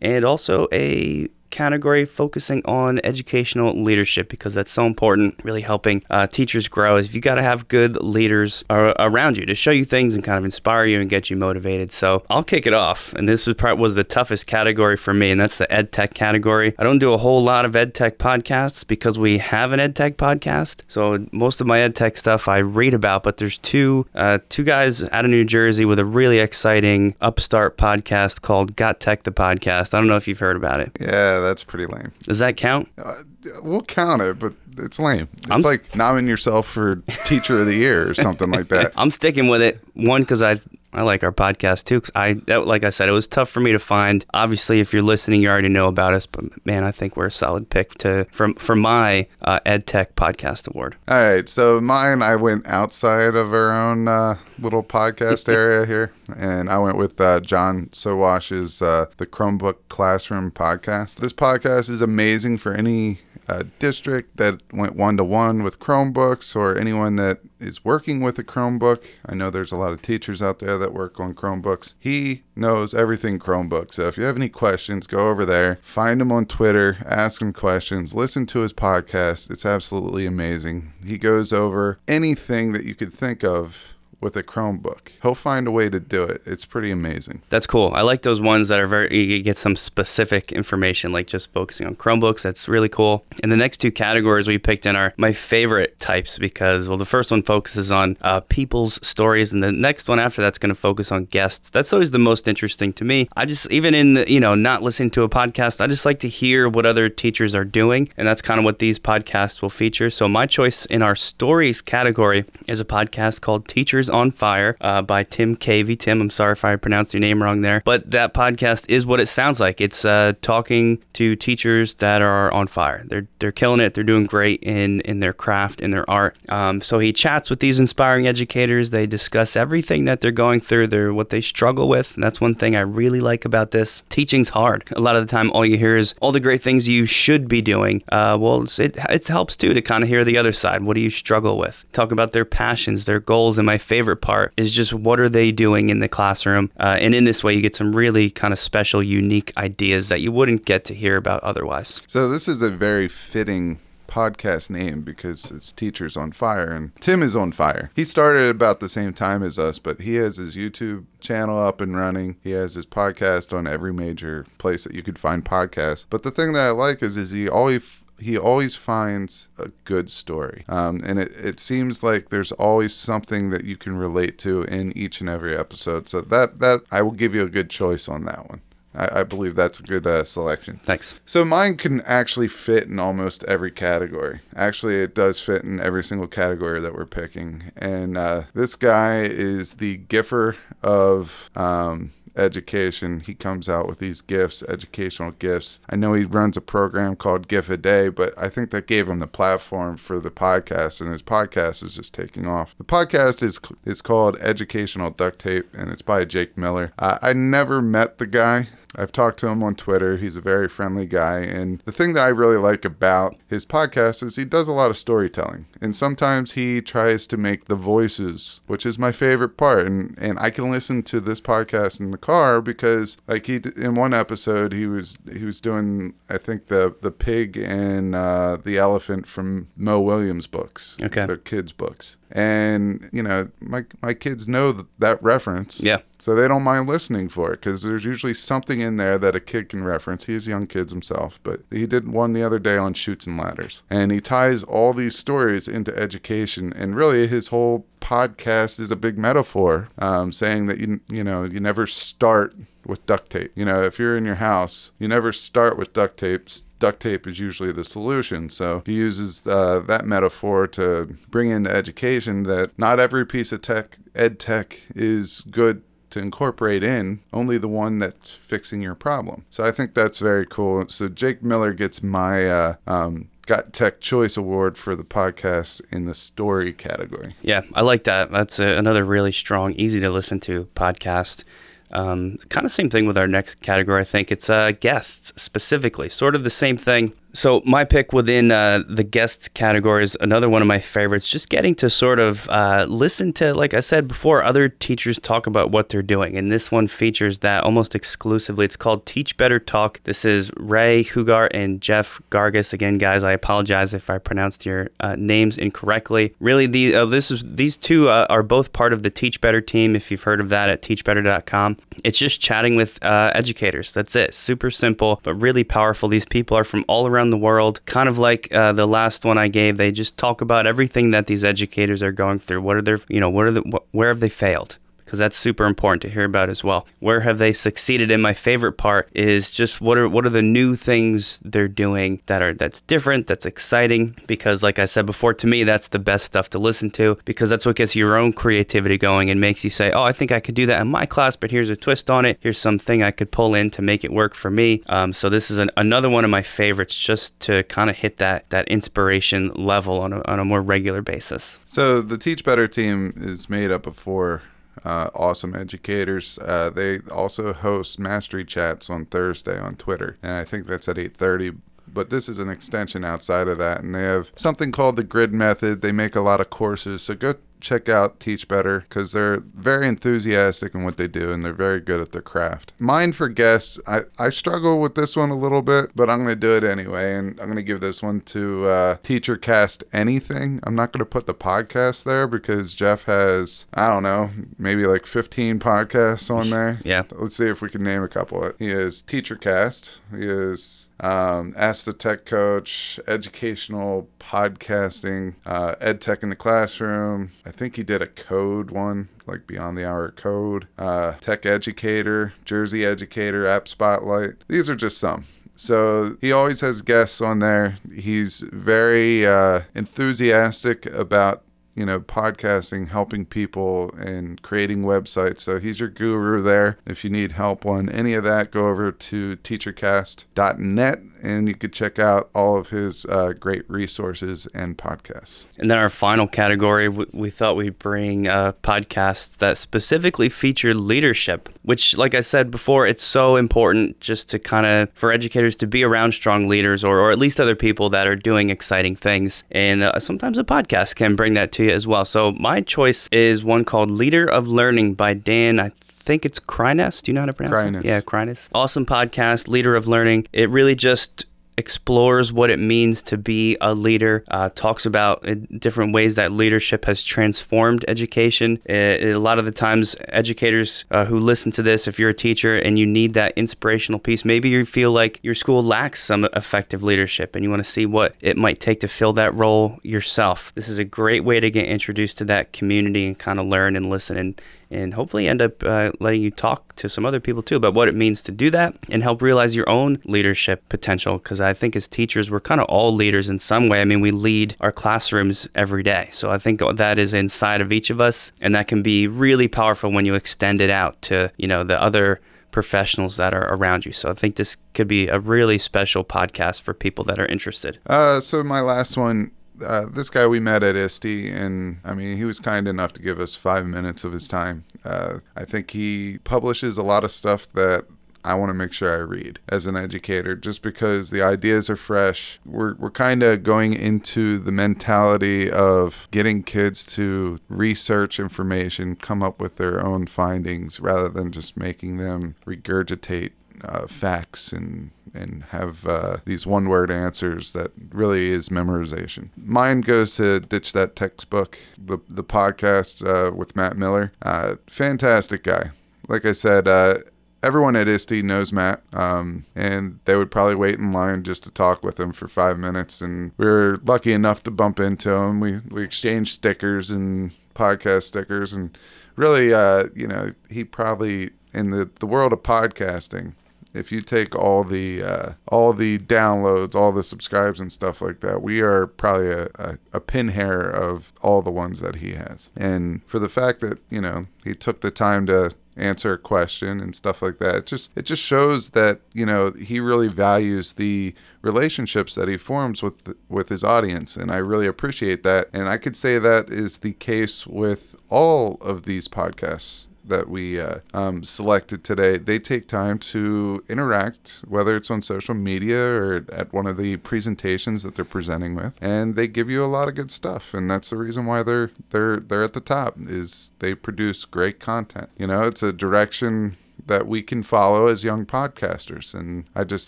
and also a category focusing on educational leadership because that's so important really helping uh, teachers grow is you got to have good leaders ar- around you to show you things and kind of inspire you and get you motivated. So i'll kick it off and this was part was the toughest category for me and that's the ed tech category. I don't do a whole lot of ed tech podcasts because we have an ed tech podcast so most of my ed tech stuff i read about but there's two uh, two guys out of new jersey with a really exciting upstart podcast called got tech the podcast. I don't know if you've heard about it. Yeah, that's pretty lame. does that count? Uh, we'll count it, but it's lame. It's I'm like nominating yourself for Teacher of the Year or something like that. I'm sticking with it. One, because I I like our podcast too. Because I, that, like I said, it was tough for me to find. Obviously, if you're listening, you already know about us. But man, I think we're a solid pick to for for my uh, Ed Tech Podcast Award. All right, so mine, I went outside of our own uh, little podcast area here, and I went with uh, John Sowash's uh, the Chromebook Classroom podcast. This podcast is amazing for any uh, district that went one to one with Chromebooks or anyone that is working with a Chromebook. I know there's a lot of teachers out there that work on Chromebooks. He knows everything Chromebook. So if you have any questions, go over there, find him on Twitter, ask him questions, listen to his podcast. It's absolutely amazing. He goes over anything that you could think of with a Chromebook. He'll find a way to do it. It's pretty amazing. That's cool. I like those ones that are very you get some specific information, like just focusing on Chromebooks. That's really cool. And the next two categories we picked in are my favorite types because well, the first one focuses on uh, people's stories, and the next one after that's going to focus on guests. That's always the most interesting to me. I just even in the, you know not listening to a podcast, I just like to hear what other teachers are doing, and that's kind of what these podcasts will feature. So my choice in our stories category is a podcast called Teachers on Fire uh, by Tim Cavey. Tim, I'm sorry if I pronounced your name wrong there, but that podcast is what it sounds like. It's uh, talking to teachers that are on fire. They're they're killing it. They're doing great in in their craft, in their art. Um, so he chats with these inspiring educators. They discuss everything that they're going through, their what they struggle with. And that's one thing I really like about this. Teaching's hard. A lot of the time, all you hear is all the great things you should be doing. Uh, well, it it helps too to kind of hear the other side. What do you struggle with? Talk about their passions, their goals, and my favorite part is just what are they doing in the classroom. Uh, and in this way, you get some really kind of special, unique ideas that you wouldn't get to hear about otherwise. So this is a very fitting podcast name because it's Teachers on Fire and Tim is on fire. He started about the same time as us, but he has his YouTube channel up and running. He has his podcast on every major place that you could find podcasts. But the thing that I like is is he always he always finds a good story. Um, and it, it seems like there's always something that you can relate to in each and every episode. So that, that I will give you a good choice on that one. I, I believe that's a good uh, selection. Thanks. So mine can actually fit in almost every category. Actually, it does fit in every single category that we're picking. And uh, this guy is the giffer of um, education. He comes out with these gifts, educational gifts. I know he runs a program called Gift a Day, but I think that gave him the platform for the podcast, and his podcast is just taking off. The podcast is is called Educational Duct Tape, and it's by Jake Miller. Uh, I never met the guy. I've talked to him on Twitter. He's a very friendly guy. And the thing that I really like about his podcast is he does a lot of storytelling. And sometimes he tries to make the voices, which is my favorite part. And, and I can listen to this podcast in the car because like he, in one episode, he was, he was doing, I think the, the pig and uh, the elephant from Mo Willems books. Okay. Their kids books and you know my my kids know that, that reference Yeah. So they don't mind listening for it because there's usually something in there that a kid can reference. He has young kids himself but he did one the other day on Chutes and Ladders. And he ties all these stories into education. And really his whole podcast is a big metaphor um, saying that you you know you never start with duct tape. You know if you're in your house you never start with duct tape duct tape is usually the solution. So he uses uh, that metaphor to bring into education that not every piece of tech, ed tech, is good to incorporate in, only the one that's fixing your problem. So I think that's very cool. So Jake Miller gets my uh, um, Got Tech Choice Award for the podcast in the story category. Yeah, I like that. That's a, another really strong, easy to listen to podcast. Um, kind of same thing with our next category. I think it's uh, guests specifically, sort of the same thing. So my pick within uh, the guests category is another one of my favorites. Just getting to sort of uh, listen to, like I said before, other teachers talk about what they're doing, and this one features that almost exclusively. It's called Teach Better Talk. This is Rae Hughart and Jeff Gargas. Again, guys, I apologize if I pronounced your uh, names incorrectly. Really, the uh, this is these two uh, are both part of the Teach Better team. If you've heard of that at teachbetter.com, it's just chatting with uh, educators. That's it. Super simple, but really powerful. These people are from all around the world. Kind of like uh, the last one I gave, they just talk about everything that these educators are going through. What are their, you know, what are the, wh- where have they failed? Because that's super important to hear about as well. Where have they succeeded? And my favorite part is just what are what are the new things they're doing that are that's different, that's exciting. Because like I said before, to me that's the best stuff to listen to because that's what gets your own creativity going and makes you say, oh, I think I could do that in my class, but here's a twist on it. Here's something I could pull in to make it work for me. Um, so this is an, another one of my favorites, just to kind of hit that that inspiration level on a, on a more regular basis. So the Teach Better team is made up of four uh, awesome educators. Uh, they also host mastery chats on Thursday on Twitter, and I think that's at 8:30. But this is an extension outside of that, and they have something called the Grid Method. They make a lot of courses, so go check out Teach Better because they're very enthusiastic in what they do and they're very good at their craft. Mine for guests, I, I struggle with this one a little bit, but I'm going to do it anyway. And I'm going to give this one to uh, Teacher Cast Anything. I'm not going to put the podcast there because Jeff has, I don't know, maybe like 15 podcasts on there. Yeah. Let's see if we can name a couple. He is Teacher Cast. He is um, Ask the Tech Coach, educational podcasting, uh, Ed Tech in the Classroom. I think he did a code one, like Beyond the Hour Code, uh, Tech Educator, Jersey Educator, App Spotlight. These are just some. So he always has guests on there. He's very uh, enthusiastic about you know, podcasting, helping people and creating websites. So he's your guru there. If you need help on any of that, go over to teachercast.net and you could check out all of his uh, great resources and podcasts. And then our final category, we, we thought we'd bring uh, podcasts that specifically feature leadership, which, like I said before, it's so important just to kind of for educators to be around strong leaders or, or at least other people that are doing exciting things. And uh, sometimes a podcast can bring that to you as well. So my choice is one called Leader of Learning by Dan. I think it's Kreiness. Do you know how to pronounce Kreiness. it? Yeah, Kreiness. Awesome podcast, Leader of Learning. It really just explores what it means to be a leader, uh, talks about uh, different ways that leadership has transformed education. Uh, a lot of the times, educators uh, who listen to this, if you're a teacher and you need that inspirational piece, maybe you feel like your school lacks some effective leadership and you want to see what it might take to fill that role yourself. This is a great way to get introduced to that community and kind of learn and listen and and hopefully end up uh, letting you talk to some other people too about what it means to do that and help realize your own leadership potential. Because I think as teachers, we're kind of all leaders in some way. I mean, we lead our classrooms every day. So I think that is inside of each of us. And that can be really powerful when you extend it out to, you know, the other professionals that are around you. So I think this could be a really special podcast for people that are interested. Uh, so my last one uh, this guy we met at ISTE, and I mean, he was kind enough to give us five minutes of his time. Uh, I think he publishes a lot of stuff that I want to make sure I read as an educator just because the ideas are fresh. We're, we're kind of going into the mentality of getting kids to research information, come up with their own findings rather than just making them regurgitate uh, facts and and have uh, these one word answers that really is memorization. Mine goes to ditch that textbook. The the podcast uh, with Matt Miller, uh, fantastic guy. Like I said. Uh, everyone at ISTE knows Matt, um, and they would probably wait in line just to talk with him for five minutes. And we were lucky enough to bump into him. We we exchanged stickers and podcast stickers, and really, uh, you know, he probably in the the world of podcasting if you take all the uh, all the downloads, all the subscribes and stuff like that, we are probably a, a, a pin hair of all the ones that he has. And for the fact that you know he took the time to answer a question and stuff like that. It just it just shows that you know he really values the relationships that he forms with with his audience, and I really appreciate that. And I could say that is the case with all of these podcasts that we uh, um, selected today, they take time to interact, whether it's on social media or at one of the presentations that they're presenting with, and they give you a lot of good stuff. And that's the reason why they're they're they're at the top is they produce great content. You know, it's a direction that we can follow as young podcasters. And I just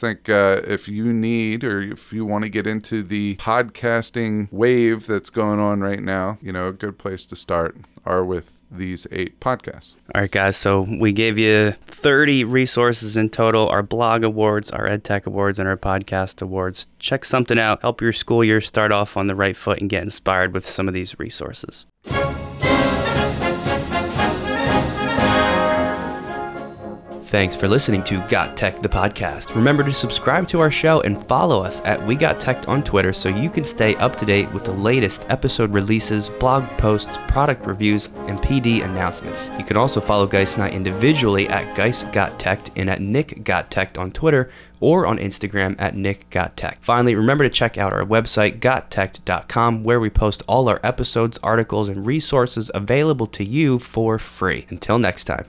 think uh, if you need or if you want to get into the podcasting wave that's going on right now, you know, a good place to start are with these eight podcasts. All right, guys. So we gave you 30 resources in total our blog awards, our EdTech awards, and our podcast awards. Check something out. Help your school year start off on the right foot and get inspired with some of these resources. Thanks for listening to Got Tech, the podcast. Remember to subscribe to our show and follow us at We Got Tech on Twitter so you can stay up to date with the latest episode releases, blog posts, product reviews, and PD announcements. You can also follow Geist and I individually at Geist Got Tech and at Nick Got Tech on Twitter or on Instagram at Nick Got Tech. Finally, remember to check out our website, gottech.com, where we post all our episodes, articles, and resources available to you for free. Until next time.